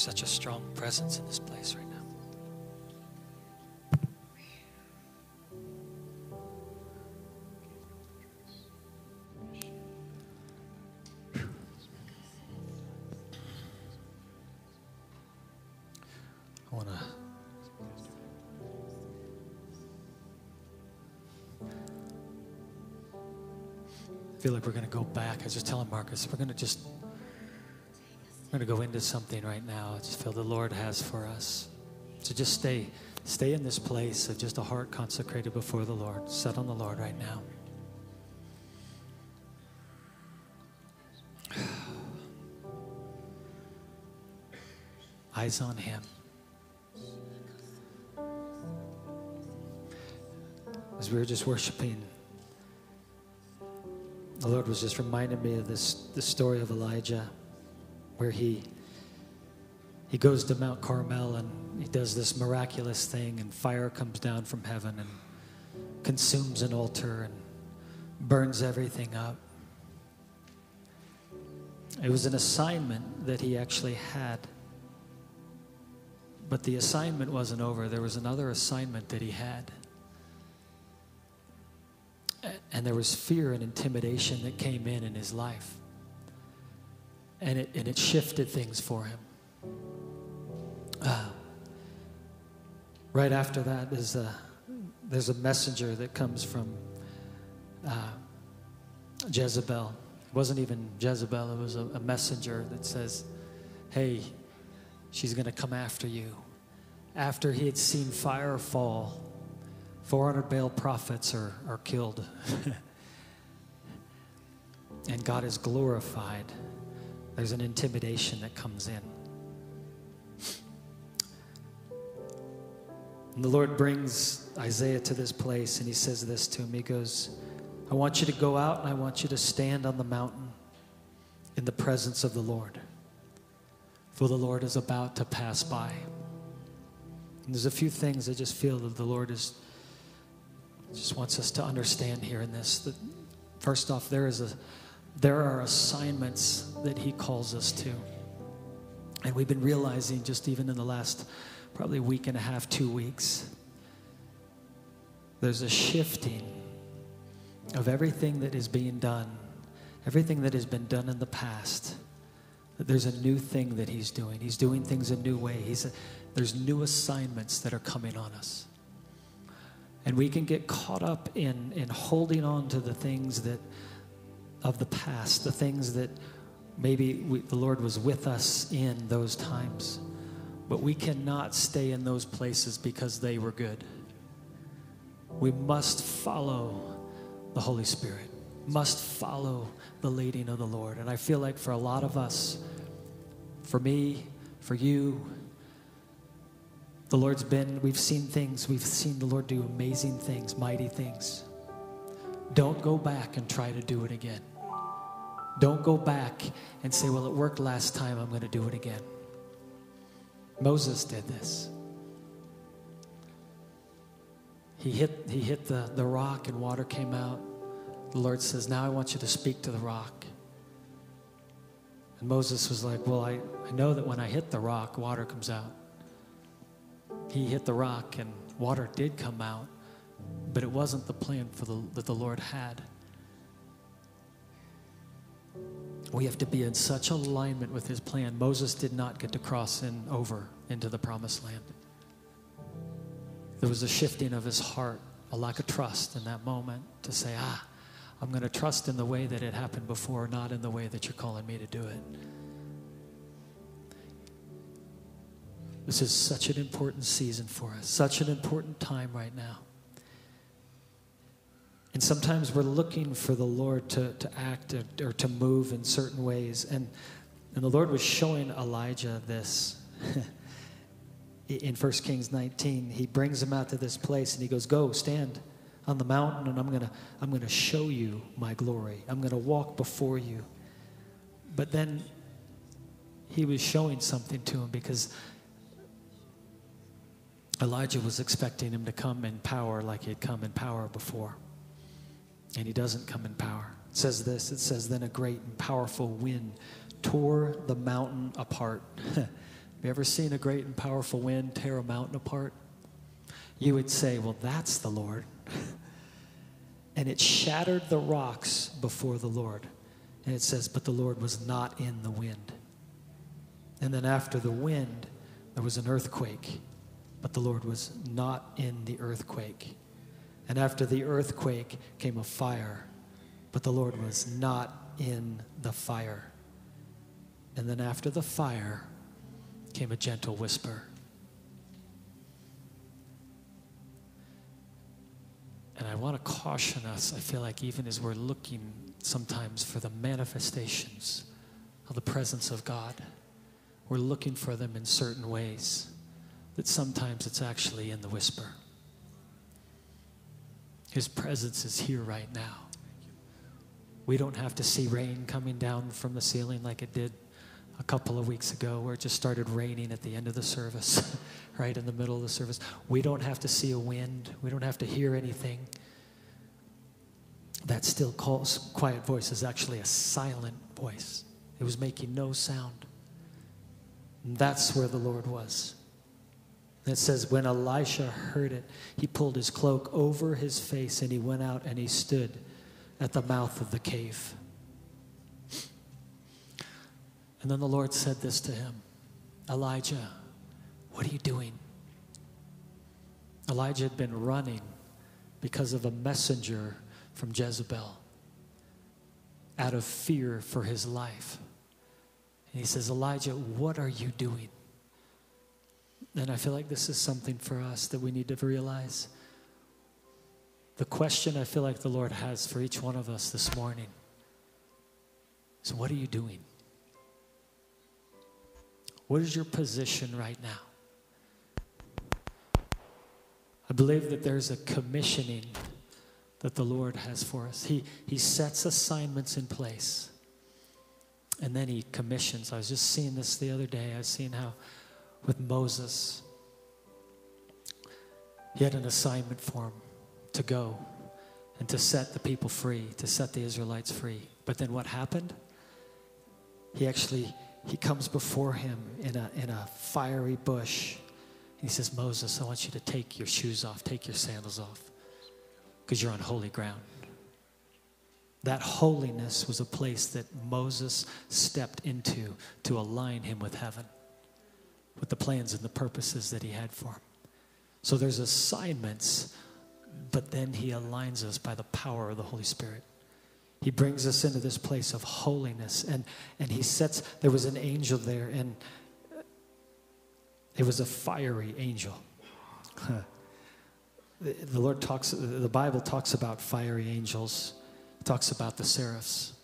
such a strong presence in this place right now. I want to. Feel like we're going to go back. I was just telling Marcus, we're going to just we're going to go into something right now. I just feel the Lord has for us. So just stay, stay in this place of just a heart consecrated before the Lord. Set on the Lord right now. Eyes on Him. As we were just worshiping, the Lord was just reminding me of this the story of Elijah, where he he goes to Mount Carmel and he does this miraculous thing, and fire comes down from heaven and consumes an altar and burns everything up. It was an assignment that he actually had. But the assignment wasn't over. There was another assignment that he had. And there was fear and intimidation that came in in his life. And it, and it shifted things for him. Uh, right after that, there's a, there's a messenger that comes from uh, Jezebel. It wasn't even Jezebel, it was a, a messenger that says, Hey, she's going to come after you. After he had seen fire fall, 400 Baal prophets are, are killed. and God is glorified. There's an intimidation that comes in. And the Lord brings Isaiah to this place and he says this to him. He goes, I want you to go out and I want you to stand on the mountain in the presence of the Lord. For the Lord is about to pass by. And there's a few things I just feel that the Lord is just wants us to understand here in this. That first off, there is a there are assignments that He calls us to. And we've been realizing just even in the last probably week and a half, two weeks, there's a shifting of everything that is being done, everything that has been done in the past. There's a new thing that he's doing. He's doing things a new way. He's a, there's new assignments that are coming on us. And we can get caught up in, in holding on to the things that of the past, the things that maybe we, the Lord was with us in those times. But we cannot stay in those places because they were good. We must follow the Holy Spirit, must follow the leading of the Lord. And I feel like for a lot of us, for me, for you, the Lord's been, we've seen things, we've seen the Lord do amazing things, mighty things. Don't go back and try to do it again. Don't go back and say, well, it worked last time, I'm going to do it again. Moses did this. He hit, he hit the, the rock and water came out. The Lord says, Now I want you to speak to the rock. And Moses was like, Well, I, I know that when I hit the rock, water comes out. He hit the rock and water did come out, but it wasn't the plan for the, that the Lord had. We have to be in such alignment with his plan. Moses did not get to cross in over into the promised land. There was a shifting of his heart, a lack of trust in that moment to say, ah, I'm going to trust in the way that it happened before, not in the way that you're calling me to do it. This is such an important season for us, such an important time right now. And sometimes we're looking for the Lord to, to act or, or to move in certain ways. And, and the Lord was showing Elijah this. in 1 Kings 19, he brings him out to this place and he goes, Go, stand on the mountain, and I'm going to I'm going to show you my glory. I'm going to walk before you. But then he was showing something to him because Elijah was expecting him to come in power like he had come in power before. And he doesn't come in power. It says this it says, Then a great and powerful wind tore the mountain apart, Have you ever seen a great and powerful wind tear a mountain apart? You would say, Well, that's the Lord. and it shattered the rocks before the Lord. And it says, But the Lord was not in the wind. And then after the wind, there was an earthquake, but the Lord was not in the earthquake. And after the earthquake came a fire, but the Lord was not in the fire. And then after the fire came a gentle whisper. And I want to caution us, I feel like, even as we're looking sometimes for the manifestations of the presence of God, we're looking for them in certain ways, that sometimes it's actually in the whisper. His presence is here right now. We don't have to see rain coming down from the ceiling like it did a couple of weeks ago, where it just started raining at the end of the service, right in the middle of the service. We don't have to see a wind, we don't have to hear anything. That still calls, quiet voice is actually a silent voice. It was making no sound. And that's where the Lord was. And it says, when Elijah heard it, he pulled his cloak over his face and he went out and he stood at the mouth of the cave. And then the Lord said this to him Elijah, what are you doing? Elijah had been running because of a messenger from Jezebel out of fear for his life. And he says, Elijah, what are you doing? And I feel like this is something for us that we need to realize. The question I feel like the Lord has for each one of us this morning is what are you doing? What is your position right now? I believe that there's a commissioning that the Lord has for us. He, he sets assignments in place and then he commissions. I was just seeing this the other day. I was seeing how with Moses, he had an assignment for him to go and to set the people free, to set the Israelites free. But then what happened? He actually he comes before him in a, in a fiery bush. He says, Moses, I want you to take your shoes off, take your sandals off, because you're on holy ground. That holiness was a place that Moses stepped into to align him with heaven, with the plans and the purposes that he had for him. So there's assignments, but then he aligns us by the power of the Holy Spirit. He brings us into this place of holiness. And, and he sets, there was an angel there, and it was a fiery angel. the, the Lord talks, the Bible talks about fiery angels, it talks about the seraphs.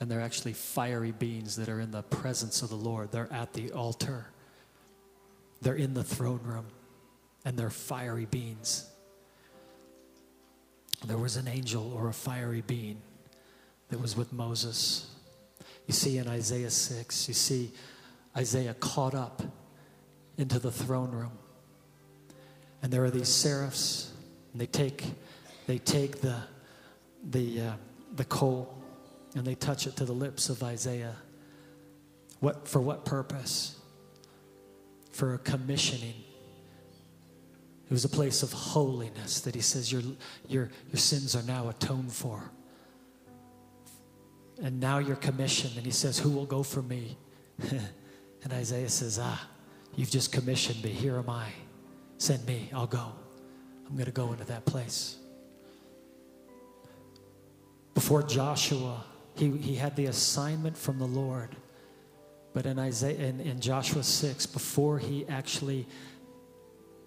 And they're actually fiery beings that are in the presence of the Lord. They're at the altar, they're in the throne room, and they're fiery beings. There was an angel or a fiery being that was with Moses. You see in Isaiah 6, you see Isaiah caught up into the throne room. And there are these seraphs, and they take, they take the, the, uh, the coal and they touch it to the lips of Isaiah. What, for what purpose? For a commissioning. It was a place of holiness that he says your, your, your sins are now atoned for and now you're commissioned. And he says, Who will go for me? and Isaiah says, Ah, you've just commissioned me. Here am I. Send me. I'll go. I'm going to go into that place. Before Joshua, he, he had the assignment from the Lord. But in Isaiah in, in Joshua 6, before he actually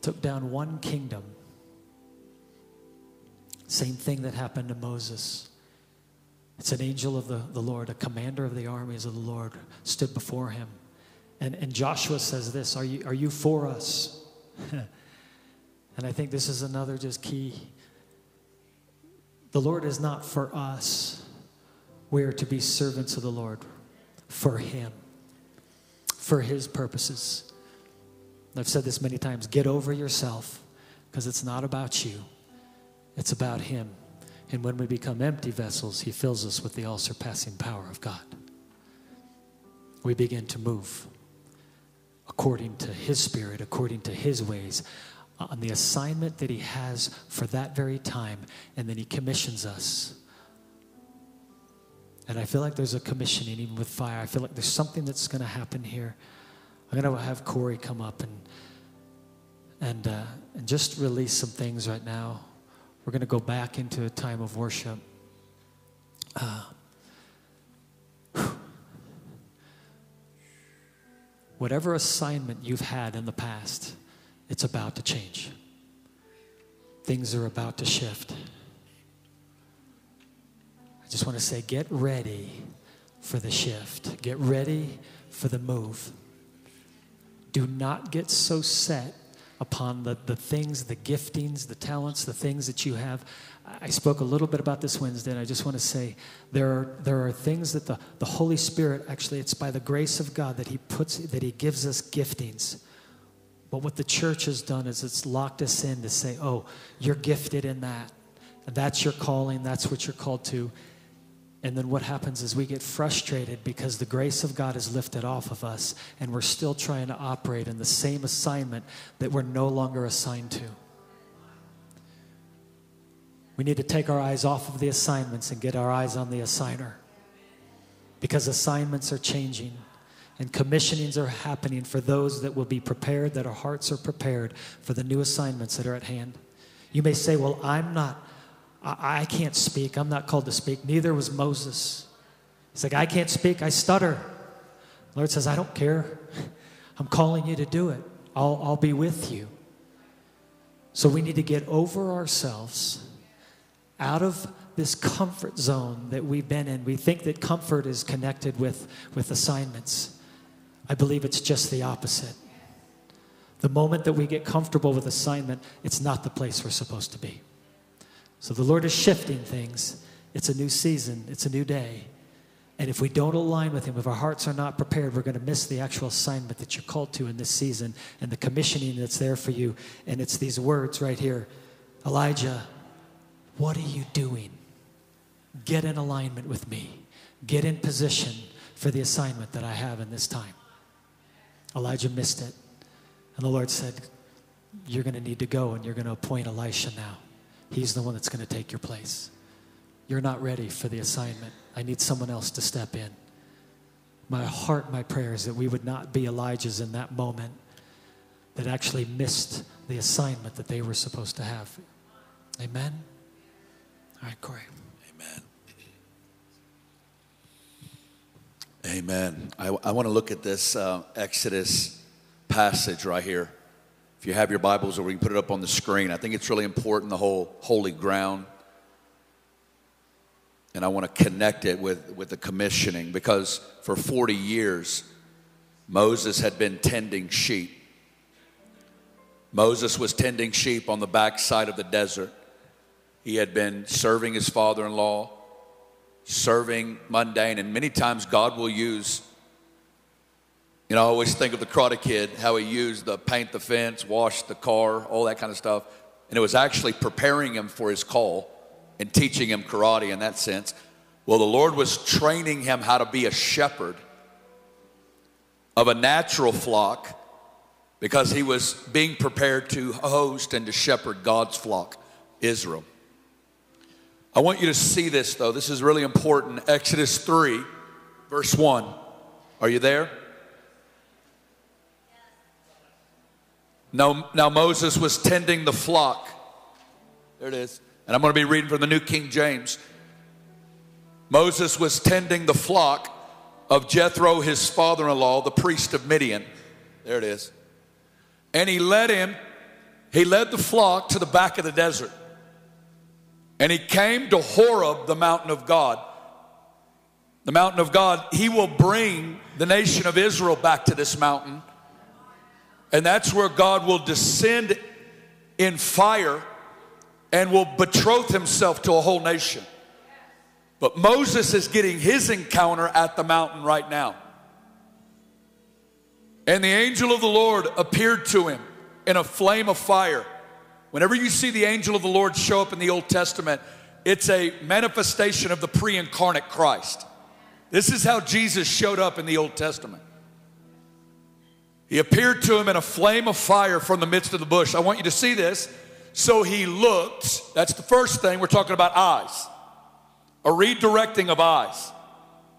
took down one kingdom, same thing that happened to Moses. It's an angel of the, the Lord, a commander of the armies of the Lord stood before him. And, and Joshua says this Are you, are you for us? and I think this is another just key. The Lord is not for us. We are to be servants of the Lord for Him, for His purposes. I've said this many times get over yourself because it's not about you, it's about Him. And when we become empty vessels, He fills us with the all surpassing power of God. We begin to move. according to His Spirit, according to His ways, on the assignment that He has for that very time, and then He commissions us. And I feel like there's a commissioning even with fire. I feel like there's something that's going to happen here. I'm going to have Corey come up and and uh, and just release some things right now. We're going to go back into a time of worship. Uh, whatever assignment you've had in the past, it's about to change. Things are about to shift. Just want to say get ready for the shift, get ready for the move. Do not get so set upon the, the things, the giftings, the talents, the things that you have. I spoke a little bit about this Wednesday, and I just want to say there are, there are things that the, the Holy Spirit actually, it's by the grace of God that He puts, that He gives us giftings. But what the church has done is it's locked us in to say, oh, you're gifted in that. That's your calling, that's what you're called to. And then what happens is we get frustrated because the grace of God is lifted off of us and we're still trying to operate in the same assignment that we're no longer assigned to. We need to take our eyes off of the assignments and get our eyes on the assigner because assignments are changing and commissionings are happening for those that will be prepared, that our hearts are prepared for the new assignments that are at hand. You may say, Well, I'm not I, I can't speak. I'm not called to speak. Neither was Moses. He's like, I can't speak. I stutter. The Lord says, I don't care. I'm calling you to do it. I'll, I'll be with you. So we need to get over ourselves, out of this comfort zone that we've been in. We think that comfort is connected with, with assignments. I believe it's just the opposite. The moment that we get comfortable with assignment, it's not the place we're supposed to be. So the Lord is shifting things. It's a new season, it's a new day. And if we don't align with Him, if our hearts are not prepared, we're going to miss the actual assignment that you're called to in this season and the commissioning that's there for you. And it's these words right here Elijah, what are you doing? Get in alignment with me, get in position for the assignment that I have in this time. Elijah missed it. And the Lord said, You're going to need to go and you're going to appoint Elisha now. He's the one that's going to take your place. You're not ready for the assignment. I need someone else to step in. My heart, my prayer is that we would not be Elijahs in that moment that actually missed the assignment that they were supposed to have. Amen? All right, Corey. Amen. Amen. I, I want to look at this uh, Exodus passage right here. If you have your Bibles, or we can put it up on the screen. I think it's really important, the whole holy ground. And I want to connect it with, with the commissioning because for 40 years, Moses had been tending sheep. Moses was tending sheep on the backside of the desert. He had been serving his father in law, serving mundane, and many times God will use you know, I always think of the Karate Kid, how he used the paint the fence, wash the car, all that kind of stuff. And it was actually preparing him for his call and teaching him karate in that sense. Well, the Lord was training him how to be a shepherd of a natural flock because he was being prepared to host and to shepherd God's flock, Israel. I want you to see this though. This is really important. Exodus 3, verse 1. Are you there? Now, now Moses was tending the flock. There it is. And I'm going to be reading from the New King James. Moses was tending the flock of Jethro, his father in law, the priest of Midian. There it is. And he led him, he led the flock to the back of the desert. And he came to Horeb, the mountain of God. The mountain of God, he will bring the nation of Israel back to this mountain and that's where God will descend in fire and will betroth himself to a whole nation. But Moses is getting his encounter at the mountain right now. And the angel of the Lord appeared to him in a flame of fire. Whenever you see the angel of the Lord show up in the Old Testament, it's a manifestation of the pre incarnate Christ. This is how Jesus showed up in the Old Testament. He appeared to him in a flame of fire from the midst of the bush. I want you to see this. So he looked. That's the first thing. We're talking about eyes, a redirecting of eyes.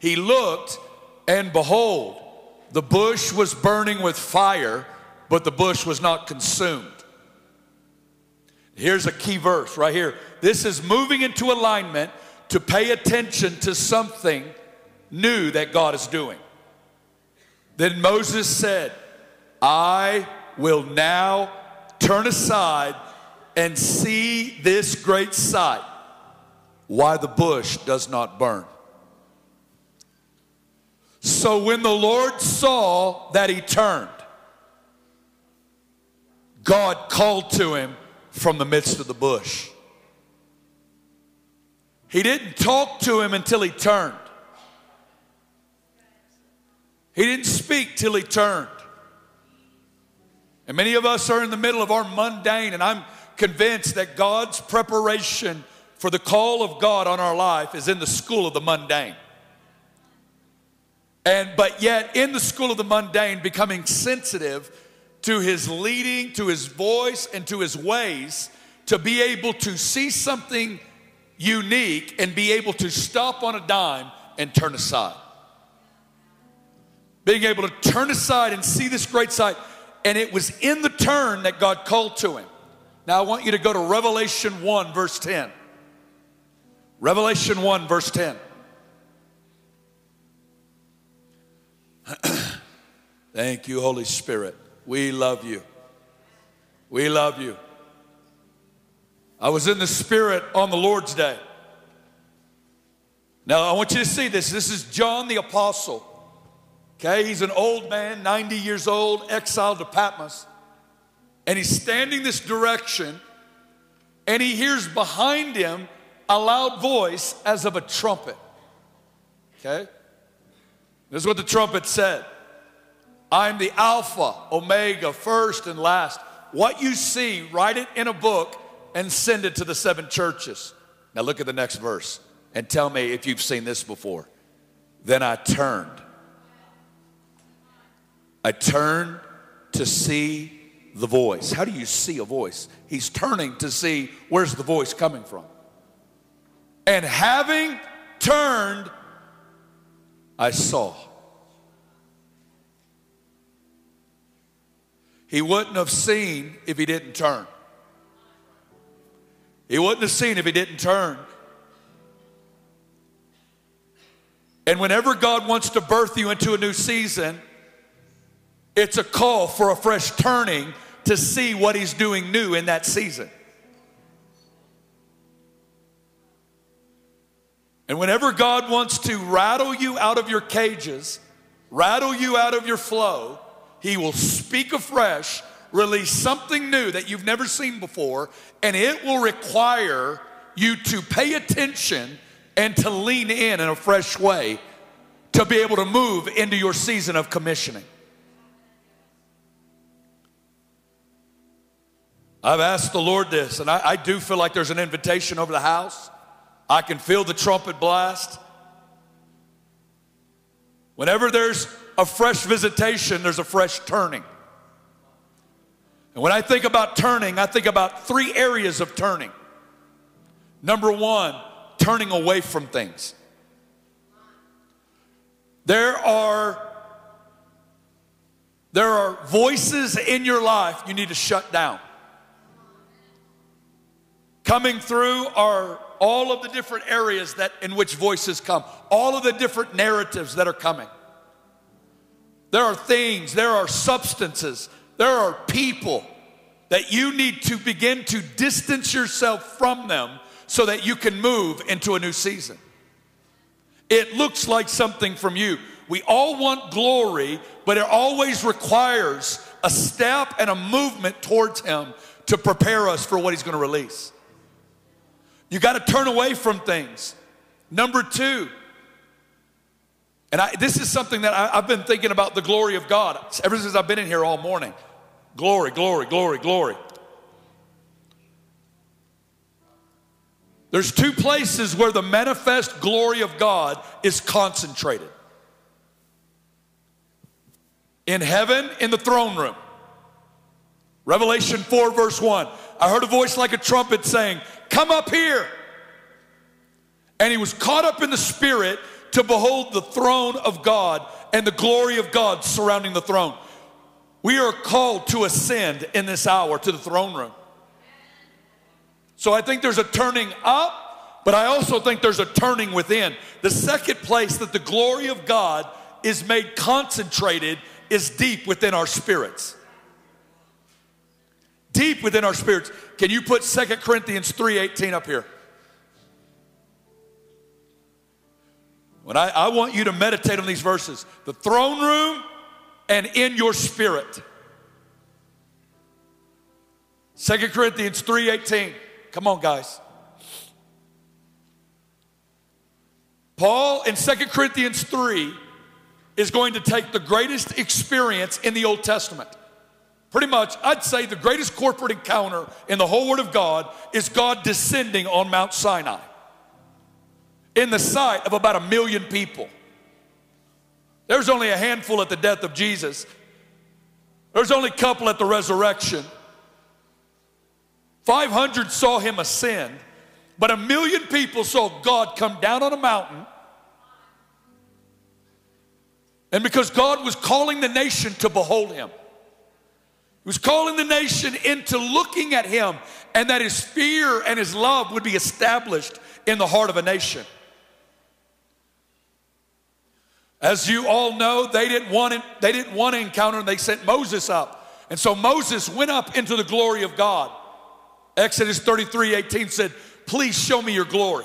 He looked, and behold, the bush was burning with fire, but the bush was not consumed. Here's a key verse right here. This is moving into alignment to pay attention to something new that God is doing. Then Moses said, I will now turn aside and see this great sight, why the bush does not burn. So when the Lord saw that he turned, God called to him from the midst of the bush. He didn't talk to him until he turned. He didn't speak till he turned. And many of us are in the middle of our mundane, and I'm convinced that God's preparation for the call of God on our life is in the school of the mundane. And but yet in the school of the mundane, becoming sensitive to his leading, to his voice, and to his ways, to be able to see something unique and be able to stop on a dime and turn aside. Being able to turn aside and see this great sight. And it was in the turn that God called to him. Now I want you to go to Revelation 1, verse 10. Revelation 1, verse 10. Thank you, Holy Spirit. We love you. We love you. I was in the Spirit on the Lord's Day. Now, I want you to see this. This is John the Apostle. Okay, he's an old man, 90 years old, exiled to Patmos. And he's standing this direction, and he hears behind him a loud voice as of a trumpet. Okay? This is what the trumpet said I'm the Alpha, Omega, first and last. What you see, write it in a book and send it to the seven churches. Now look at the next verse and tell me if you've seen this before. Then I turned. I turned to see the voice. How do you see a voice? He's turning to see where's the voice coming from. And having turned, I saw. He wouldn't have seen if he didn't turn. He wouldn't have seen if he didn't turn. And whenever God wants to birth you into a new season, it's a call for a fresh turning to see what He's doing new in that season. And whenever God wants to rattle you out of your cages, rattle you out of your flow, He will speak afresh, release something new that you've never seen before, and it will require you to pay attention and to lean in in a fresh way to be able to move into your season of commissioning. I've asked the Lord this, and I, I, do feel like there's an invitation over the house. I can feel the trumpet blast. Whenever there's a fresh visitation, there's a fresh turning. And when I think about turning, I think about three areas of turning. Number one, turning away from things. There are there are voices in your life you need to shut down. Coming through are all of the different areas that in which voices come, all of the different narratives that are coming. There are things, there are substances, there are people that you need to begin to distance yourself from them so that you can move into a new season. It looks like something from you. We all want glory, but it always requires a step and a movement towards Him to prepare us for what He's going to release. You got to turn away from things. Number two, and I, this is something that I, I've been thinking about the glory of God ever since I've been in here all morning. Glory, glory, glory, glory. There's two places where the manifest glory of God is concentrated. in heaven in the throne room. Revelation 4, verse 1. I heard a voice like a trumpet saying, Come up here. And he was caught up in the Spirit to behold the throne of God and the glory of God surrounding the throne. We are called to ascend in this hour to the throne room. So I think there's a turning up, but I also think there's a turning within. The second place that the glory of God is made concentrated is deep within our spirits. Deep within our spirits. Can you put Second Corinthians 3:18 up here? When I, I want you to meditate on these verses, the throne room and in your spirit. Second Corinthians 3:18. Come on, guys. Paul in Second Corinthians 3 is going to take the greatest experience in the Old Testament. Pretty much, I'd say the greatest corporate encounter in the whole Word of God is God descending on Mount Sinai in the sight of about a million people. There's only a handful at the death of Jesus. There's only a couple at the resurrection. 500 saw him ascend, but a million people saw God come down on a mountain. And because God was calling the nation to behold him, he was calling the nation into looking at him and that his fear and his love would be established in the heart of a nation. As you all know, they didn't want it, they didn't want to encounter and they sent Moses up. And so Moses went up into the glory of God. Exodus 33, 18 said, please show me your glory.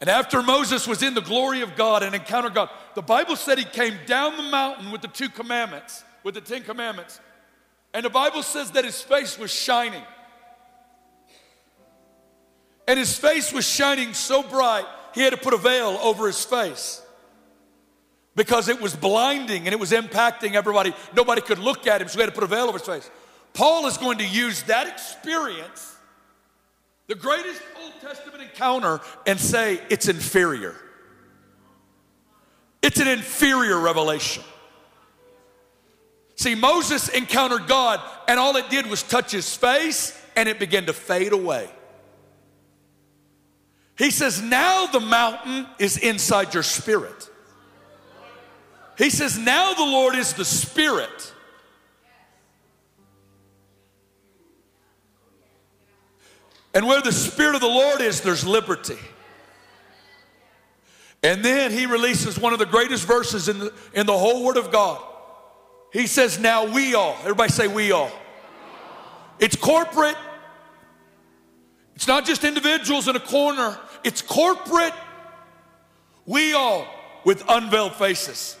And after Moses was in the glory of God and encountered God, the Bible said he came down the mountain with the two commandments, with the Ten Commandments. And the Bible says that his face was shining. And his face was shining so bright he had to put a veil over his face because it was blinding and it was impacting everybody. Nobody could look at him, so he had to put a veil over his face. Paul is going to use that experience, the greatest Old Testament encounter, and say it's inferior. It's an inferior revelation. See, Moses encountered God, and all it did was touch his face, and it began to fade away. He says, now the mountain is inside your spirit. He says, now the Lord is the Spirit. And where the Spirit of the Lord is, there's liberty. And then he releases one of the greatest verses in the, in the whole Word of God. He says, Now we all, everybody say, we all. It's corporate, it's not just individuals in a corner, it's corporate. We all with unveiled faces.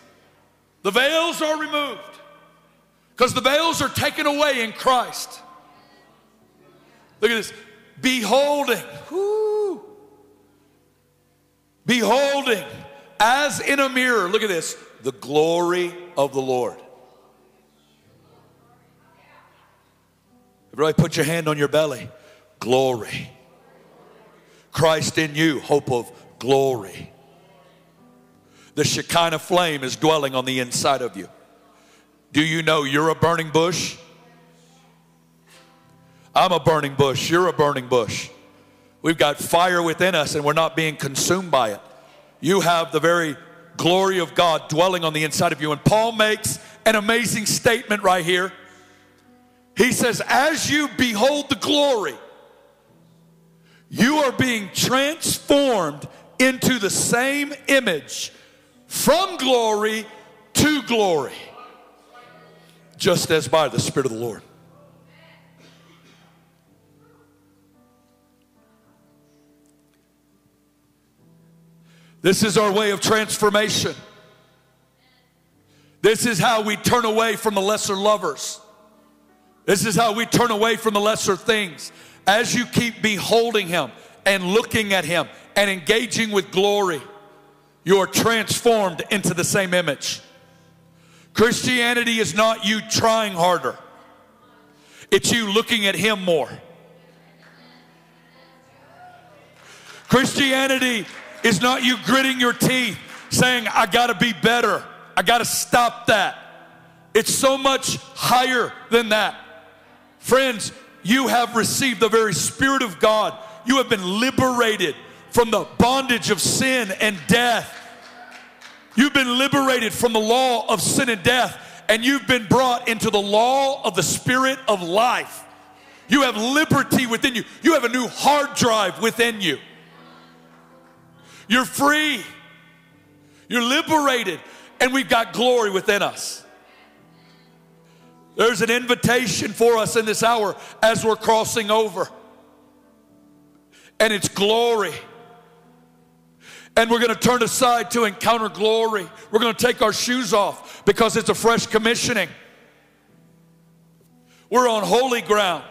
The veils are removed because the veils are taken away in Christ. Look at this. Beholding. Whoo, beholding as in a mirror. Look at this. The glory of the Lord. Everybody put your hand on your belly. Glory. Christ in you, hope of glory. The Shekinah flame is dwelling on the inside of you. Do you know you're a burning bush? I'm a burning bush. You're a burning bush. We've got fire within us and we're not being consumed by it. You have the very glory of God dwelling on the inside of you. And Paul makes an amazing statement right here. He says, As you behold the glory, you are being transformed into the same image from glory to glory, just as by the Spirit of the Lord. This is our way of transformation. This is how we turn away from the lesser lovers. This is how we turn away from the lesser things as you keep beholding Him and looking at Him and engaging with glory, you are transformed into the same image. Christianity is not you trying harder, it's you looking at Him more. Christianity is not you gritting your teeth saying, I gotta be better. I got to stop that. It's so much higher than that. Friends, you have received the very Spirit of God. You have been liberated from the bondage of sin and death. You've been liberated from the law of sin and death, and you've been brought into the law of the Spirit of life. You have liberty within you, you have a new hard drive within you. You're free, you're liberated, and we've got glory within us. There's an invitation for us in this hour as we're crossing over, and it's glory and we're going to turn aside to encounter glory. We're going to take our shoes off because it's a fresh commissioning. We're on holy ground.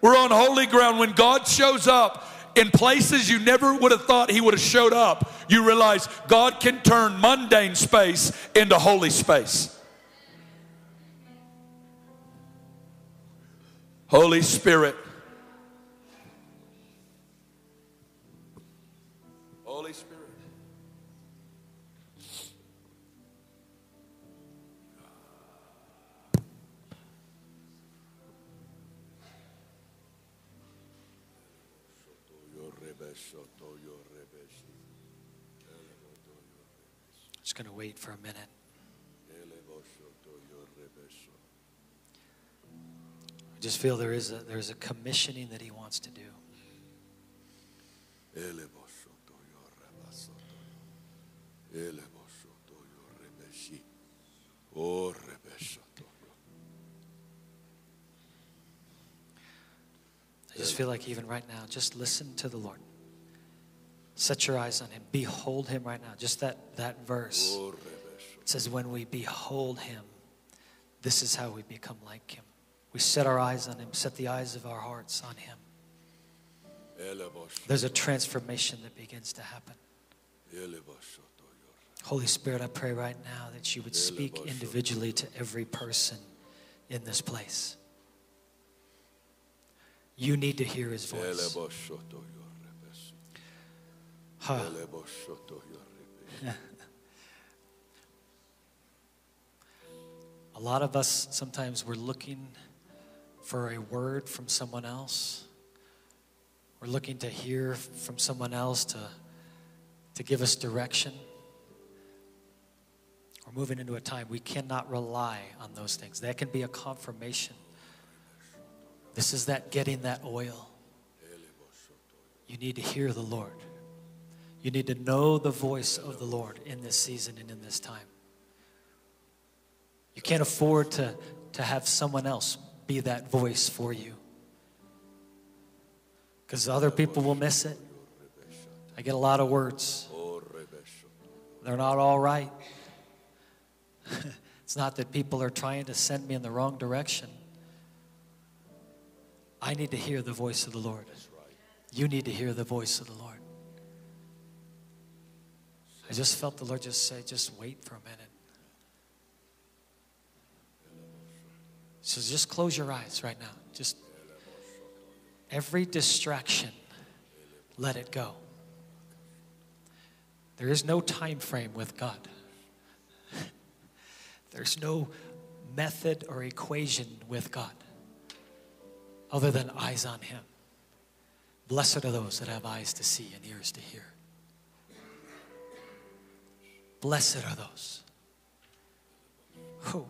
We're on holy ground. When God shows up in places you never would have thought He would have showed up, you realize God can turn mundane space into holy space. Holy Spirit. I just feel there is a there's a commissioning that he wants to do. I just feel like even right now, just listen to the Lord. Set your eyes on him. Behold him right now. Just that, that verse. It says, when we behold him, this is how we become like him. We set our eyes on him, set the eyes of our hearts on him. There's a transformation that begins to happen. Holy Spirit, I pray right now that you would speak individually to every person in this place. You need to hear his voice. Huh. A lot of us sometimes we're looking for a word from someone else. We're looking to hear from someone else to, to give us direction. We're moving into a time we cannot rely on those things. That can be a confirmation. This is that getting that oil. You need to hear the Lord. You need to know the voice of the Lord in this season and in this time. You can't afford to, to have someone else be that voice for you because other people will miss it. I get a lot of words, they're not all right. it's not that people are trying to send me in the wrong direction. I need to hear the voice of the Lord. You need to hear the voice of the Lord. I just felt the Lord just say, just wait for a minute. So just close your eyes right now. Just every distraction, let it go. There is no time frame with God. There's no method or equation with God other than eyes on Him. Blessed are those that have eyes to see and ears to hear. Blessed are those who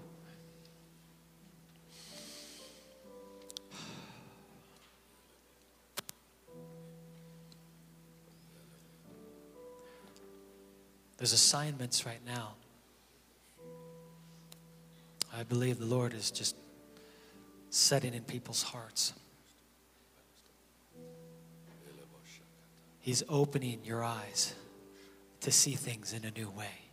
There's assignments right now. I believe the Lord is just setting in people's hearts. He's opening your eyes to see things in a new way.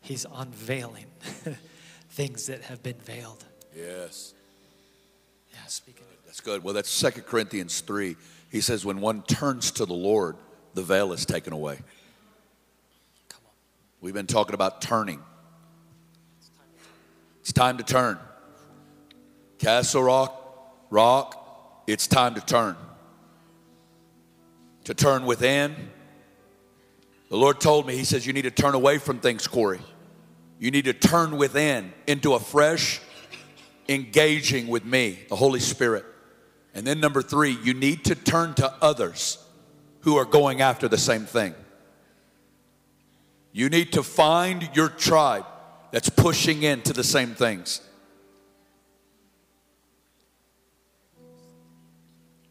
He's unveiling things that have been veiled. Yes. Yeah, speaking of That's good. Well, that's Second Corinthians 3. He says, when one turns to the Lord, the veil is taken away. We've been talking about turning. It's time to turn. Castle Rock, Rock, it's time to turn. To turn within, The Lord told me, He says, You need to turn away from things, Corey. You need to turn within into a fresh engaging with me, the Holy Spirit. And then, number three, you need to turn to others who are going after the same thing. You need to find your tribe that's pushing into the same things.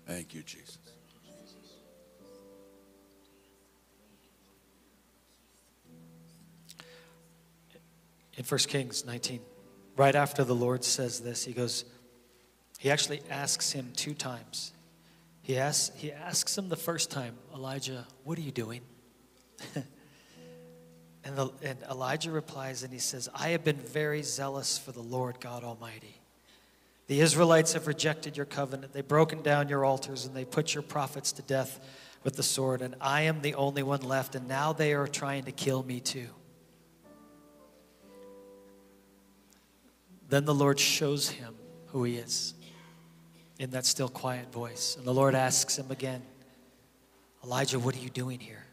Thank you, Jesus. In 1 Kings 19, right after the Lord says this, he goes, he actually asks him two times. He asks, he asks him the first time, Elijah, what are you doing? and, the, and Elijah replies and he says, I have been very zealous for the Lord God Almighty. The Israelites have rejected your covenant. They've broken down your altars and they put your prophets to death with the sword. And I am the only one left, and now they are trying to kill me too. Then the Lord shows him who he is in that still quiet voice. And the Lord asks him again, Elijah, what are you doing here?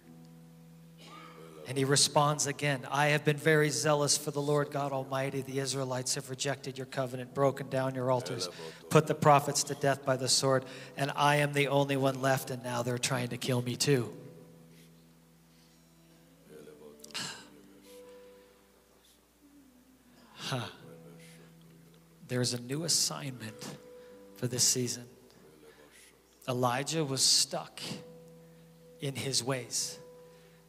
And he responds again, I have been very zealous for the Lord God Almighty. The Israelites have rejected your covenant, broken down your altars, put the prophets to death by the sword, and I am the only one left, and now they're trying to kill me too. Huh there's a new assignment for this season. Elijah was stuck in his ways,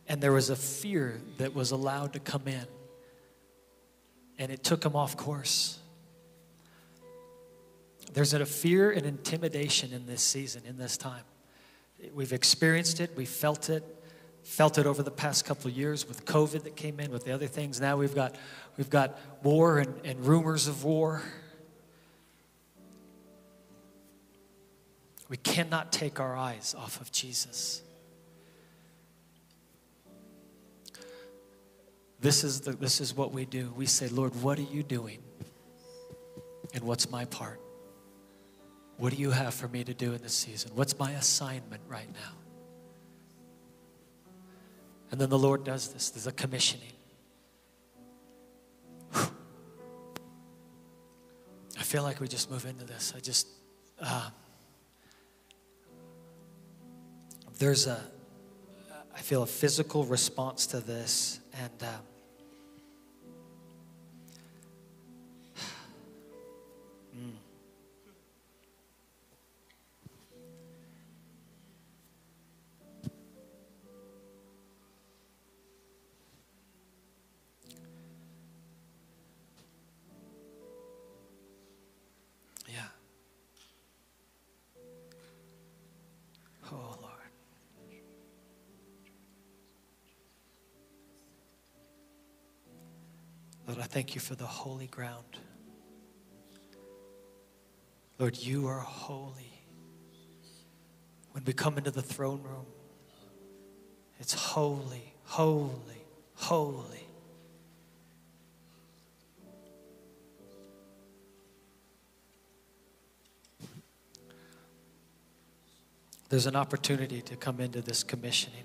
and there was a fear that was allowed to come in, and it took him off course. There's a fear and intimidation in this season, in this time. We've experienced it, we felt it, felt it over the past couple years with COVID that came in, with the other things. Now we've got, we've got war and, and rumors of war. We cannot take our eyes off of Jesus. This is, the, this is what we do. We say, Lord, what are you doing? And what's my part? What do you have for me to do in this season? What's my assignment right now? And then the Lord does this. There's a commissioning. I feel like we just move into this. I just, uh, there's a, I feel a physical response to this, and um, Lord, I thank you for the holy ground. Lord, you are holy. When we come into the throne room, it's holy, holy, holy. There's an opportunity to come into this commissioning.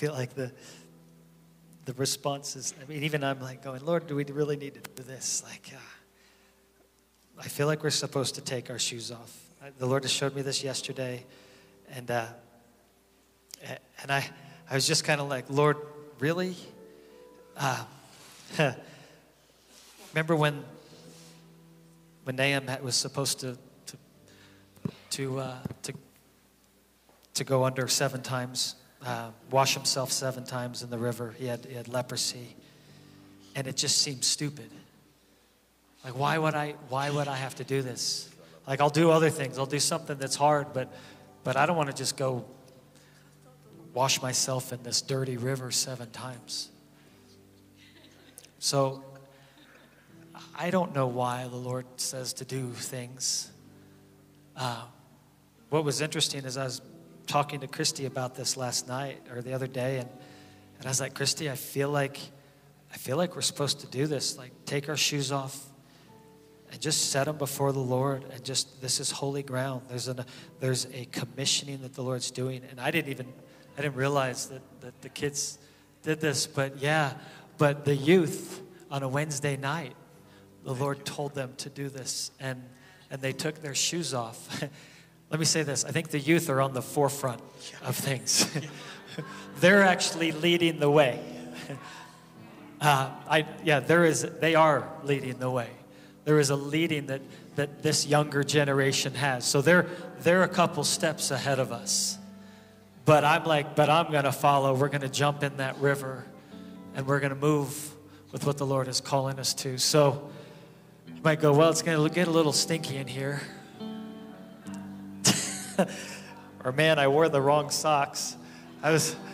Feel like the the response is, I mean, even I'm like going, Lord, do we really need to do this? Like, uh, I feel like we're supposed to take our shoes off. The Lord has showed me this yesterday, and uh, and I I was just kind of like, Lord, really? Uh, remember when when Naaman was supposed to to to uh, to, to go under seven times, uh, wash himself seven times in the river. He had he had leprosy, and it just seemed stupid. Like why would I why would I have to do this? Like I'll do other things. I'll do something that's hard, but but I don't want to just go wash myself in this dirty river seven times. So I don't know why the Lord says to do things. Uh, what was interesting is I was talking to Christy about this last night or the other day, and, and I was like, Christy, I feel like I feel like we're supposed to do this, like take our shoes off and just set them before the Lord and just this is holy ground. There's an there's a commissioning that the Lord's doing, and I didn't even I didn't realize that that the kids did this, but yeah, but the youth on a Wednesday night, the Lord told them to do this, and and they took their shoes off. Let me say this: I think the youth are on the forefront of things. They're actually leading the way. Uh, I, yeah, there is, they are leading the way. There is a leading that, that this younger generation has. So they're, they're a couple steps ahead of us. But I'm like, but I'm going to follow. We're going to jump in that river and we're going to move with what the Lord is calling us to. So you might go, well, it's going to get a little stinky in here. or man, I wore the wrong socks. I was.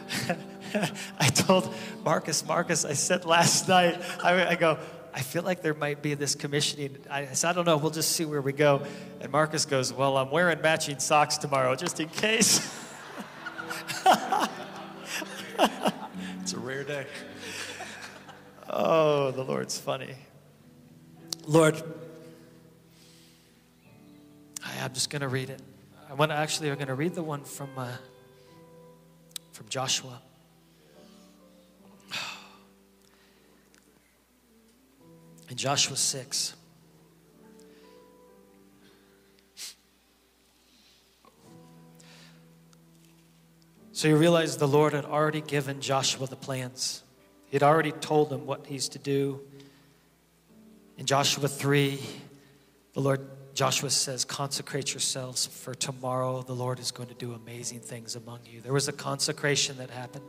I told Marcus, Marcus, I said last night, I, I, go, I feel like there might be this commissioning. I said, I don't know, we'll just see where we go. And Marcus goes, Well, I'm wearing matching socks tomorrow just in case. it's a rare day. Oh, the Lord's funny. Lord, I, am just going to read it. I want to actually, I'm going to read the one from, uh, from Joshua. in Joshua 6. So you realize the Lord had already given Joshua the plans. He had already told him what he's to do. In Joshua 3, the Lord Joshua says, Consecrate yourselves, for tomorrow the Lord is going to do amazing things among you. There was a consecration that happened.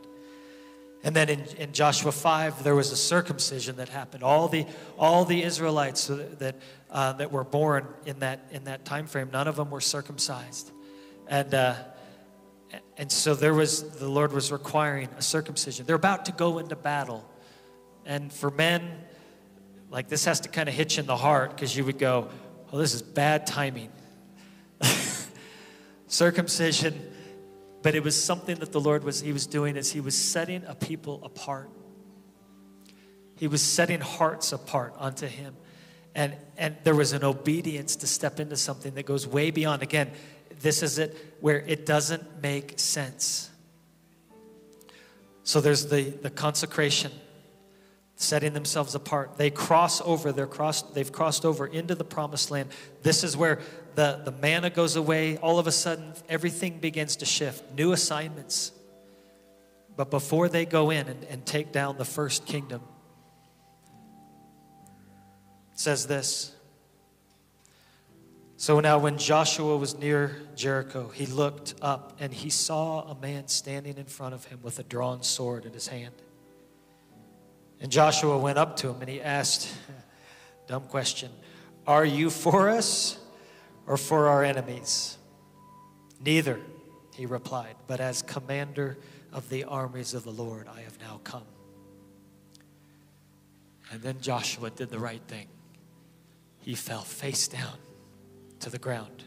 And then in, in Joshua 5, there was a circumcision that happened. All the, all the Israelites that, uh, that were born in that, in that time frame, none of them were circumcised. And, uh, and so there was, the Lord was requiring a circumcision. They're about to go into battle. And for men, like this has to kind of hitch in the heart because you would go, well, this is bad timing. circumcision but it was something that the Lord was, he was doing as he was setting a people apart. He was setting hearts apart unto him. And, and there was an obedience to step into something that goes way beyond. Again, this is it where it doesn't make sense. So there's the, the consecration, setting themselves apart. They cross over, they're crossed, they've crossed over into the promised land. This is where the, the manna goes away, all of a sudden everything begins to shift, new assignments. But before they go in and, and take down the first kingdom, says this. So now, when Joshua was near Jericho, he looked up and he saw a man standing in front of him with a drawn sword in his hand. And Joshua went up to him and he asked, dumb question, Are you for us or for our enemies? Neither, he replied, but as commander of the armies of the Lord, I have now come. And then Joshua did the right thing. He fell face down to the ground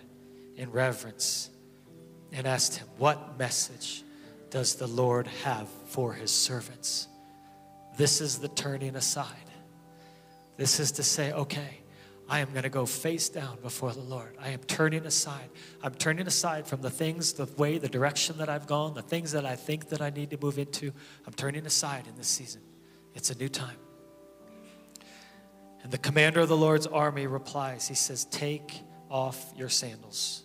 in reverence and asked him, What message does the Lord have for his servants? This is the turning aside. This is to say, okay, I am going to go face down before the Lord. I am turning aside. I'm turning aside from the things, the way, the direction that I've gone, the things that I think that I need to move into. I'm turning aside in this season. It's a new time. And the commander of the Lord's army replies, He says, Take off your sandals,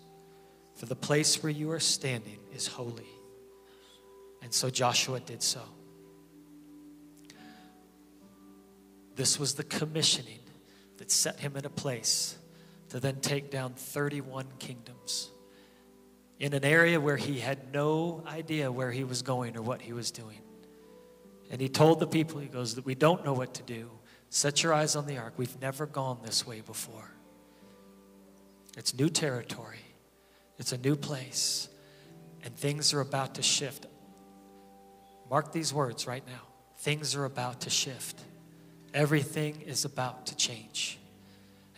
for the place where you are standing is holy. And so Joshua did so. This was the commissioning that set him in a place to then take down 31 kingdoms in an area where he had no idea where he was going or what he was doing. And he told the people, he goes, that we don't know what to do. Set your eyes on the ark. We've never gone this way before. It's new territory, it's a new place, and things are about to shift. Mark these words right now. Things are about to shift. Everything is about to change.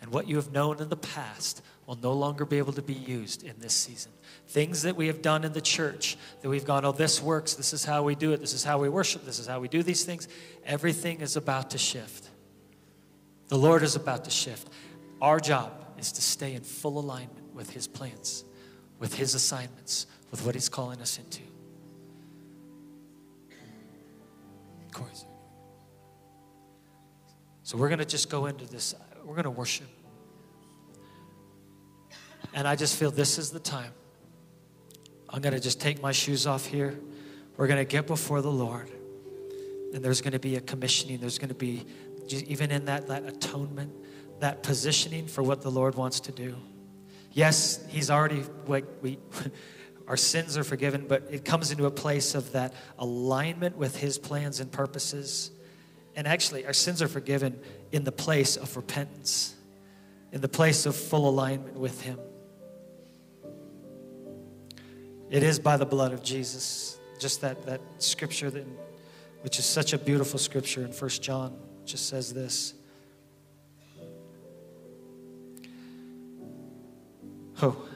And what you have known in the past will no longer be able to be used in this season. Things that we have done in the church, that we've gone, oh, this works, this is how we do it, this is how we worship, this is how we do these things, everything is about to shift. The Lord is about to shift. Our job is to stay in full alignment with His plans, with His assignments, with what He's calling us into. Of course. So we're going to just go into this, we're going to worship. And I just feel this is the time. I'm going to just take my shoes off here. We're going to get before the Lord. And there's going to be a commissioning. There's going to be, even in that, that atonement, that positioning for what the Lord wants to do. Yes, He's already, like, we, our sins are forgiven, but it comes into a place of that alignment with His plans and purposes. And actually, our sins are forgiven in the place of repentance, in the place of full alignment with Him. It is by the blood of Jesus. Just that, that scripture, that, which is such a beautiful scripture in First John, just says this. Oh.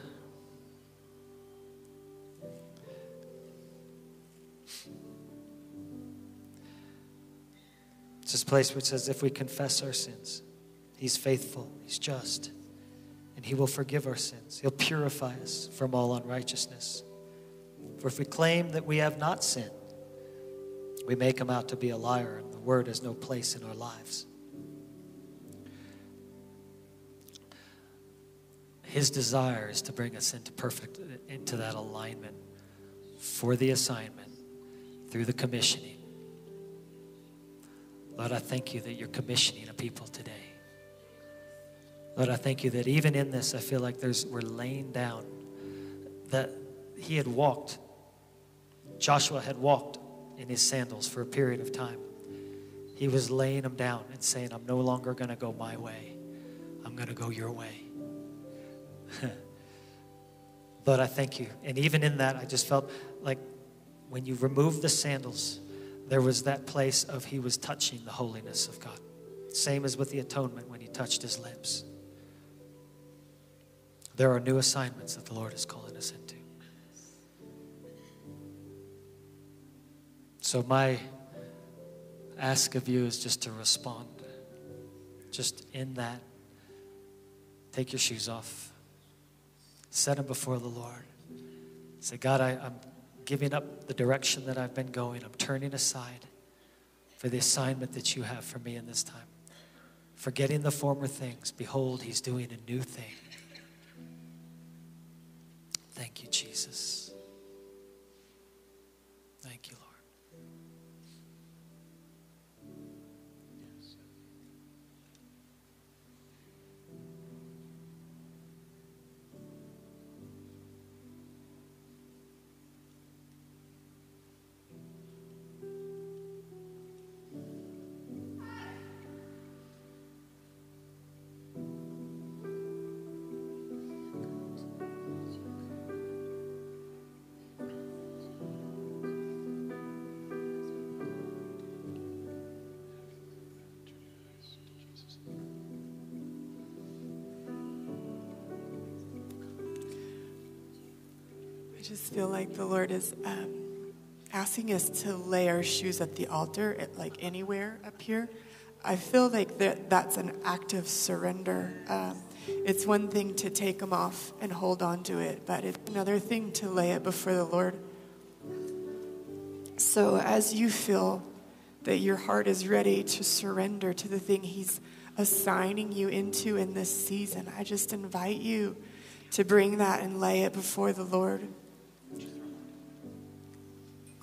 This place which says, if we confess our sins, He's faithful, He's just, and He will forgive our sins. He'll purify us from all unrighteousness. For if we claim that we have not sinned, we make him out to be a liar, and the word has no place in our lives. His desire is to bring us into perfect into that alignment for the assignment through the commissioning. Lord, I thank you that you're commissioning a people today. Lord, I thank you that even in this, I feel like there's we're laying down that he had walked Joshua had walked in his sandals for a period of time. He was laying them down and saying, I'm no longer going to go my way. I'm going to go your way. Lord, I thank you. And even in that, I just felt like when you remove the sandals, there was that place of he was touching the holiness of God. Same as with the atonement when he touched his lips. There are new assignments that the Lord is calling us into. So, my ask of you is just to respond. Just in that, take your shoes off, set them before the Lord. Say, God, I, I'm giving up the direction that I've been going. I'm turning aside for the assignment that you have for me in this time. Forgetting the former things, behold, He's doing a new thing. Thank you, Jesus. Just feel like the Lord is um, asking us to lay our shoes at the altar, at, like anywhere up here. I feel like that, that's an act of surrender. Um, it's one thing to take them off and hold on to it, but it's another thing to lay it before the Lord. So as you feel that your heart is ready to surrender to the thing He's assigning you into in this season, I just invite you to bring that and lay it before the Lord.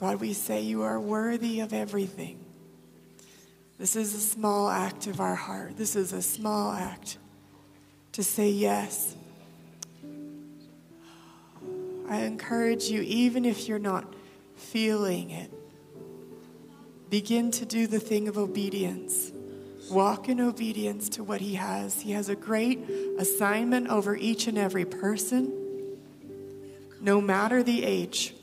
God, we say you are worthy of everything. This is a small act of our heart. This is a small act to say yes. I encourage you, even if you're not feeling it, begin to do the thing of obedience. Walk in obedience to what He has. He has a great assignment over each and every person, no matter the age.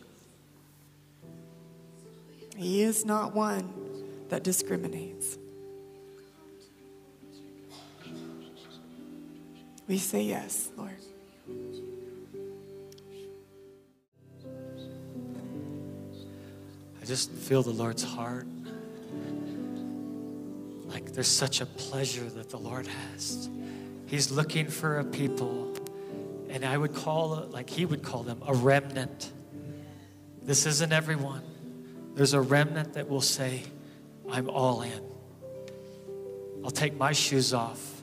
He is not one that discriminates. We say yes, Lord. I just feel the Lord's heart. Like there's such a pleasure that the Lord has He's looking for a people. And I would call, like he would call them, a remnant. This isn't everyone. There's a remnant that will say, I'm all in. I'll take my shoes off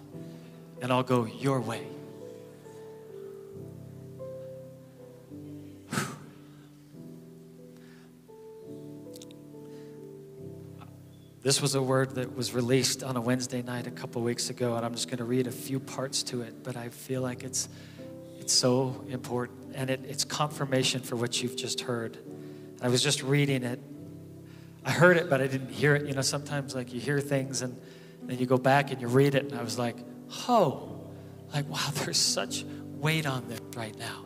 and I'll go your way. This was a word that was released on a Wednesday night a couple weeks ago, and I'm just going to read a few parts to it, but I feel like it's, it's so important, and it, it's confirmation for what you've just heard. I was just reading it. I heard it, but I didn't hear it. You know, sometimes like you hear things and then you go back and you read it, and I was like, oh, like, wow, there's such weight on this right now.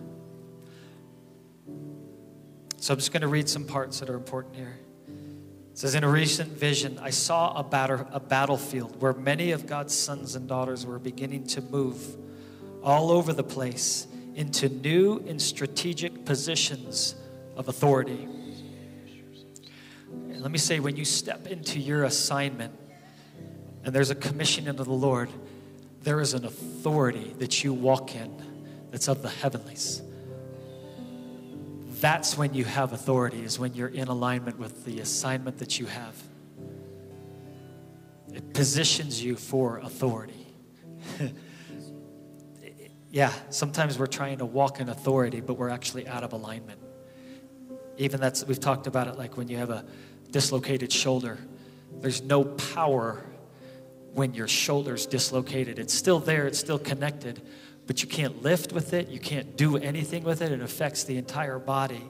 So I'm just going to read some parts that are important here. It says, In a recent vision, I saw a, batter, a battlefield where many of God's sons and daughters were beginning to move all over the place into new and strategic positions of authority. Let me say, when you step into your assignment and there's a commission into the Lord, there is an authority that you walk in that's of the heavenlies that's when you have authority, is when you're in alignment with the assignment that you have. It positions you for authority. yeah, sometimes we're trying to walk in authority, but we're actually out of alignment. Even that's, we've talked about it like when you have a dislocated shoulder, there's no power when your shoulder's dislocated. It's still there, it's still connected, but you can't lift with it, you can't do anything with it. It affects the entire body.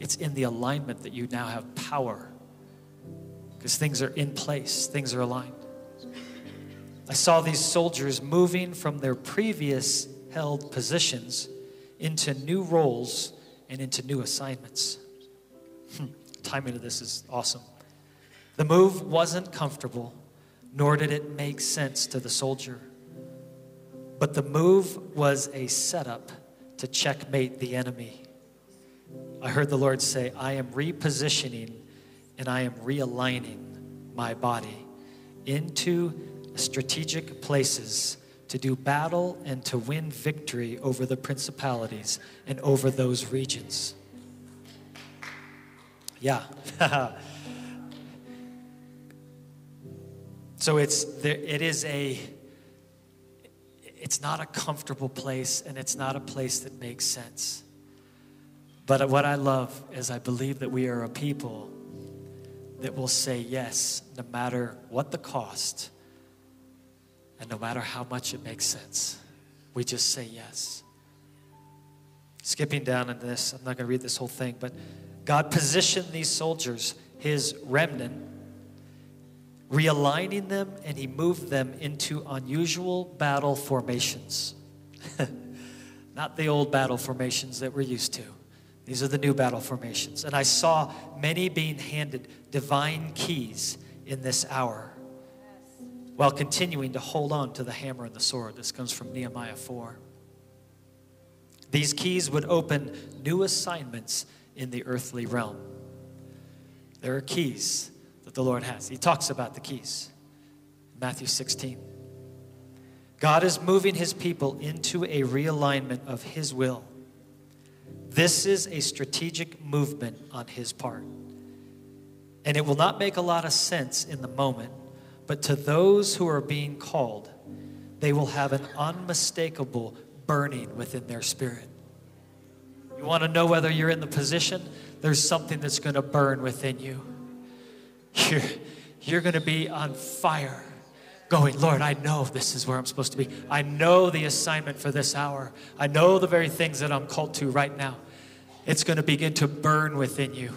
It's in the alignment that you now have power because things are in place, things are aligned. I saw these soldiers moving from their previous held positions into new roles and into new assignments. Hmm, timing of this is awesome. The move wasn't comfortable, nor did it make sense to the soldier. But the move was a setup to checkmate the enemy. I heard the Lord say, I am repositioning and I am realigning my body into strategic places to do battle and to win victory over the principalities and over those regions. Yeah. so it's there, it is a it's not a comfortable place and it's not a place that makes sense. But what I love is I believe that we are a people that will say yes no matter what the cost and no matter how much it makes sense. We just say yes. Skipping down in this, I'm not going to read this whole thing, but God positioned these soldiers, his remnant, realigning them, and he moved them into unusual battle formations. Not the old battle formations that we're used to. These are the new battle formations. And I saw many being handed divine keys in this hour while continuing to hold on to the hammer and the sword. This comes from Nehemiah 4. These keys would open new assignments in the earthly realm. There are keys that the Lord has. He talks about the keys. Matthew 16. God is moving his people into a realignment of his will. This is a strategic movement on his part. And it will not make a lot of sense in the moment, but to those who are being called, they will have an unmistakable burning within their spirit. You want to know whether you're in the position? There's something that's going to burn within you you're, you're going to be on fire going, Lord, I know this is where I'm supposed to be. I know the assignment for this hour. I know the very things that I'm called to right now. It's going to begin to burn within you.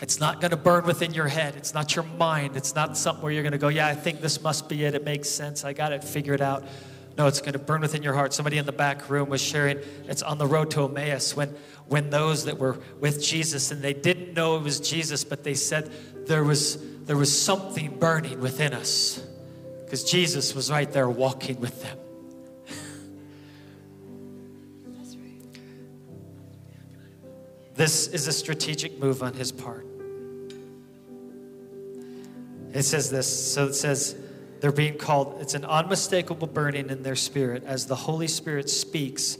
It's not going to burn within your head. It's not your mind. It's not something where you're going to go, yeah, I think this must be it. It makes sense. I got it figured out. No, it's going to burn within your heart. Somebody in the back room was sharing, it's on the road to Emmaus when, when those that were with Jesus and they didn't know it was Jesus, but they said there was, there was something burning within us because Jesus was right there walking with them. This is a strategic move on his part. It says this. So it says, They're being called, it's an unmistakable burning in their spirit as the Holy Spirit speaks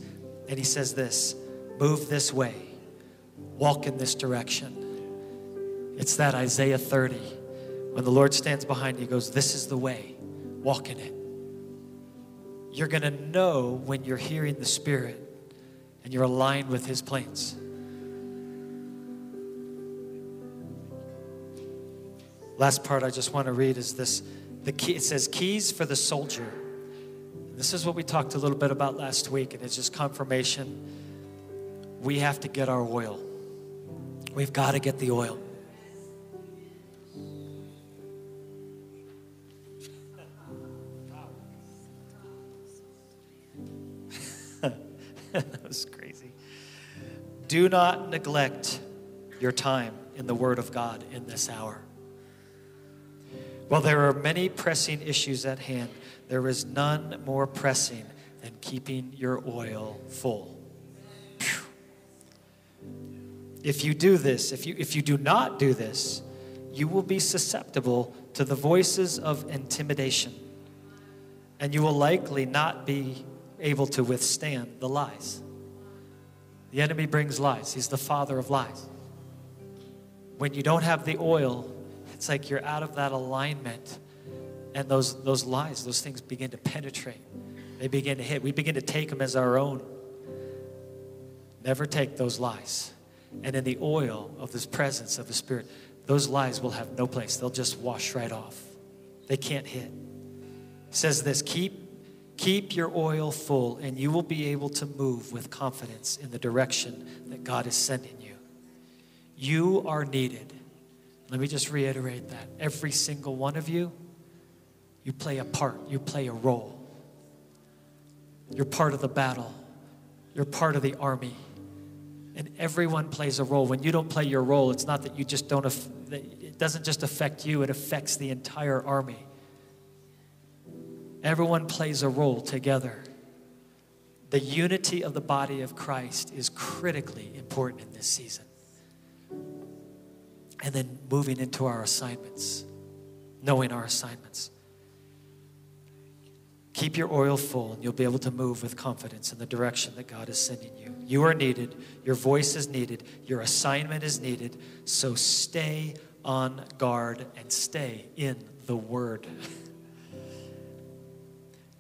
and he says this move this way, walk in this direction. It's that Isaiah 30. When the Lord stands behind you, he goes, This is the way, walk in it. You're going to know when you're hearing the Spirit and you're aligned with his plans. Last part I just want to read is this the key it says keys for the soldier. This is what we talked a little bit about last week, and it's just confirmation. We have to get our oil. We've got to get the oil. that was crazy. Do not neglect your time in the Word of God in this hour. While there are many pressing issues at hand, there is none more pressing than keeping your oil full. If you do this, if you, if you do not do this, you will be susceptible to the voices of intimidation, and you will likely not be able to withstand the lies. The enemy brings lies, he's the father of lies. When you don't have the oil, it's like you're out of that alignment, and those, those lies, those things begin to penetrate. They begin to hit. We begin to take them as our own. Never take those lies. And in the oil of this presence of the Spirit, those lies will have no place. They'll just wash right off. They can't hit. It says this keep Keep your oil full, and you will be able to move with confidence in the direction that God is sending you. You are needed. Let me just reiterate that. Every single one of you, you play a part, you play a role. You're part of the battle, you're part of the army. And everyone plays a role. When you don't play your role, it's not that you just don't, it doesn't just affect you, it affects the entire army. Everyone plays a role together. The unity of the body of Christ is critically important in this season. And then moving into our assignments, knowing our assignments. Keep your oil full, and you'll be able to move with confidence in the direction that God is sending you. You are needed, your voice is needed, your assignment is needed. So stay on guard and stay in the Word.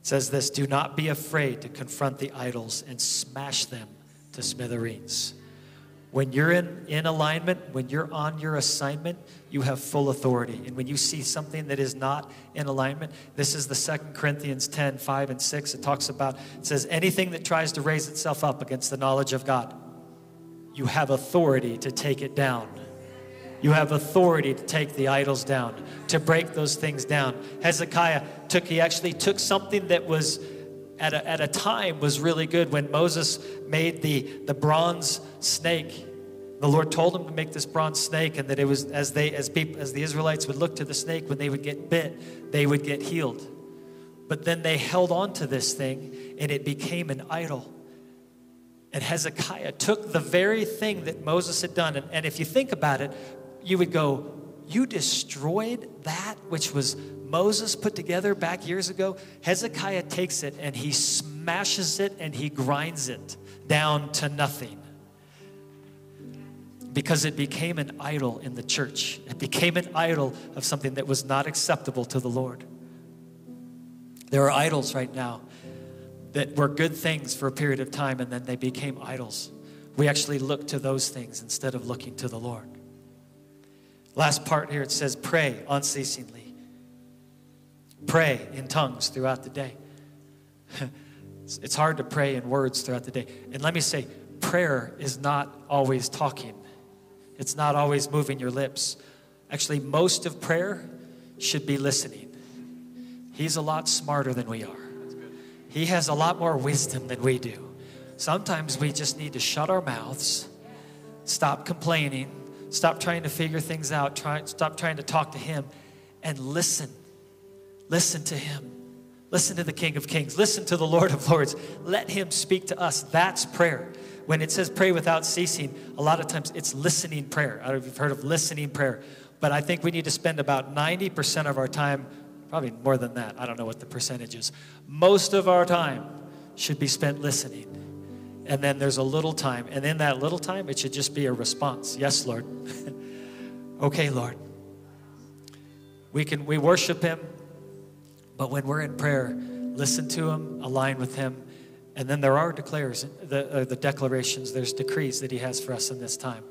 It says this Do not be afraid to confront the idols and smash them to smithereens. When you're in, in alignment, when you're on your assignment, you have full authority. And when you see something that is not in alignment, this is the Second Corinthians 10 5 and 6. It talks about, it says, anything that tries to raise itself up against the knowledge of God, you have authority to take it down. You have authority to take the idols down, to break those things down. Hezekiah took, he actually took something that was at a, at a time was really good when Moses made the, the bronze snake. The Lord told him to make this bronze snake, and that it was as they as people as the Israelites would look to the snake when they would get bit, they would get healed. But then they held on to this thing, and it became an idol. And Hezekiah took the very thing that Moses had done, and, and if you think about it, you would go, You destroyed that which was Moses put together back years ago? Hezekiah takes it and he smashes it and he grinds it down to nothing because it became an idol in the church. It became an idol of something that was not acceptable to the Lord. There are idols right now that were good things for a period of time and then they became idols. We actually look to those things instead of looking to the Lord. Last part here it says, pray unceasingly. Pray in tongues throughout the day. it's hard to pray in words throughout the day. And let me say, prayer is not always talking, it's not always moving your lips. Actually, most of prayer should be listening. He's a lot smarter than we are, He has a lot more wisdom than we do. Sometimes we just need to shut our mouths, stop complaining, Stop trying to figure things out. Try, stop trying to talk to Him and listen. Listen to Him. Listen to the King of Kings. Listen to the Lord of Lords. Let Him speak to us. That's prayer. When it says pray without ceasing, a lot of times it's listening prayer. I don't know if you've heard of listening prayer, but I think we need to spend about 90% of our time probably more than that. I don't know what the percentage is. Most of our time should be spent listening. And then there's a little time. And in that little time, it should just be a response. Yes, Lord. okay, Lord. We can we worship him, but when we're in prayer, listen to him, align with him, and then there are declares the, uh, the declarations, there's decrees that he has for us in this time.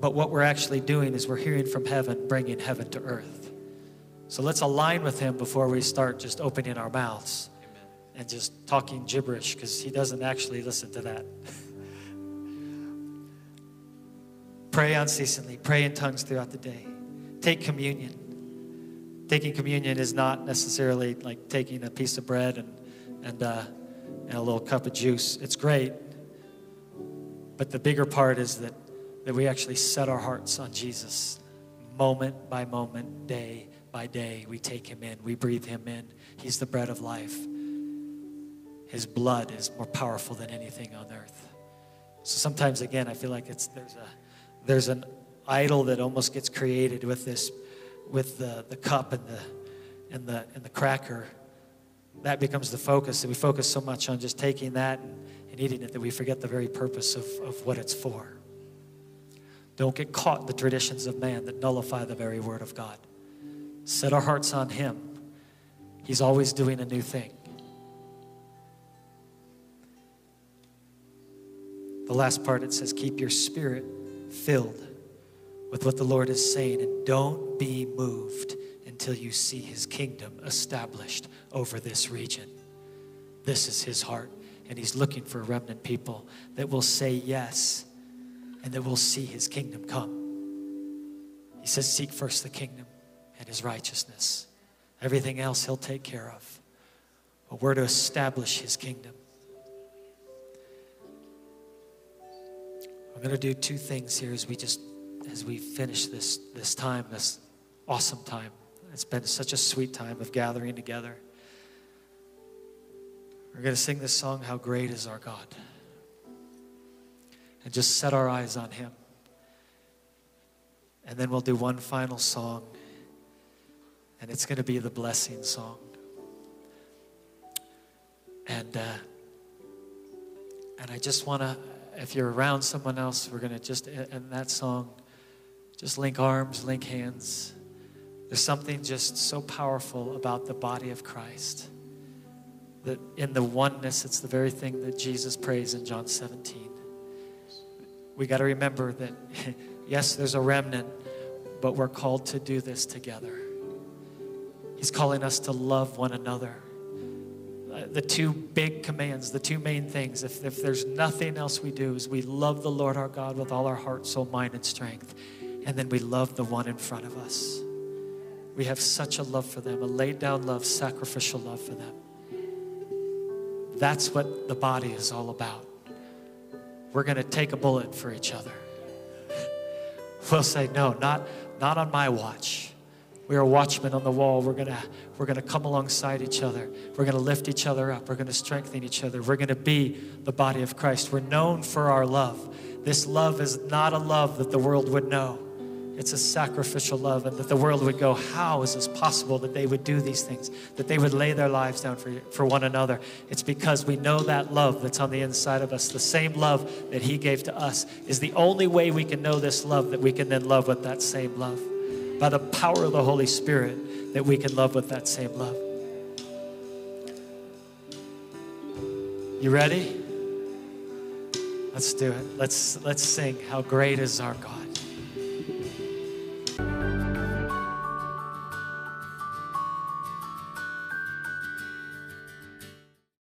But what we're actually doing is we're hearing from heaven, bringing heaven to earth. So let's align with him before we start just opening our mouths and just talking gibberish because he doesn't actually listen to that. pray unceasingly, pray in tongues throughout the day. Take communion. Taking communion is not necessarily like taking a piece of bread and, and, uh, and a little cup of juice. It's great. But the bigger part is that, that we actually set our hearts on Jesus moment by moment, day by day. We take him in, we breathe him in. He's the bread of life. His blood is more powerful than anything on earth. So sometimes, again, I feel like it's, there's, a, there's an idol that almost gets created with this, with the, the cup and the, and, the, and the cracker. That becomes the focus. And we focus so much on just taking that and, and eating it that we forget the very purpose of, of what it's for. Don't get caught in the traditions of man that nullify the very word of God. Set our hearts on Him. He's always doing a new thing. The last part it says, Keep your spirit filled with what the Lord is saying, and don't be moved until you see His kingdom established over this region. This is His heart, and He's looking for remnant people that will say yes and that will see His kingdom come. He says, Seek first the kingdom and His righteousness. Everything else He'll take care of. But we're to establish His kingdom. I'm going to do two things here as we just as we finish this this time, this awesome time. It's been such a sweet time of gathering together. We're going to sing this song, How Great is Our God. And just set our eyes on Him. And then we'll do one final song, and it's going to be the blessing song. And, uh, and I just want to if you're around someone else, we're going to just, end that song, just link arms, link hands. There's something just so powerful about the body of Christ. That in the oneness, it's the very thing that Jesus prays in John 17. We got to remember that, yes, there's a remnant, but we're called to do this together. He's calling us to love one another the two big commands, the two main things, if, if there's nothing else we do, is we love the Lord our God with all our heart, soul, mind, and strength. And then we love the one in front of us. We have such a love for them, a laid down love, sacrificial love for them. That's what the body is all about. We're going to take a bullet for each other. We'll say, no, not, not on my watch. We are watchmen on the wall. We're going to we're going to come alongside each other. We're going to lift each other up. We're going to strengthen each other. We're going to be the body of Christ. We're known for our love. This love is not a love that the world would know. It's a sacrificial love, and that the world would go, How is this possible that they would do these things, that they would lay their lives down for, for one another? It's because we know that love that's on the inside of us, the same love that He gave to us, is the only way we can know this love that we can then love with that same love by the power of the Holy Spirit that we can love with that same love. You ready? Let's do it. Let's let's sing how great is our God.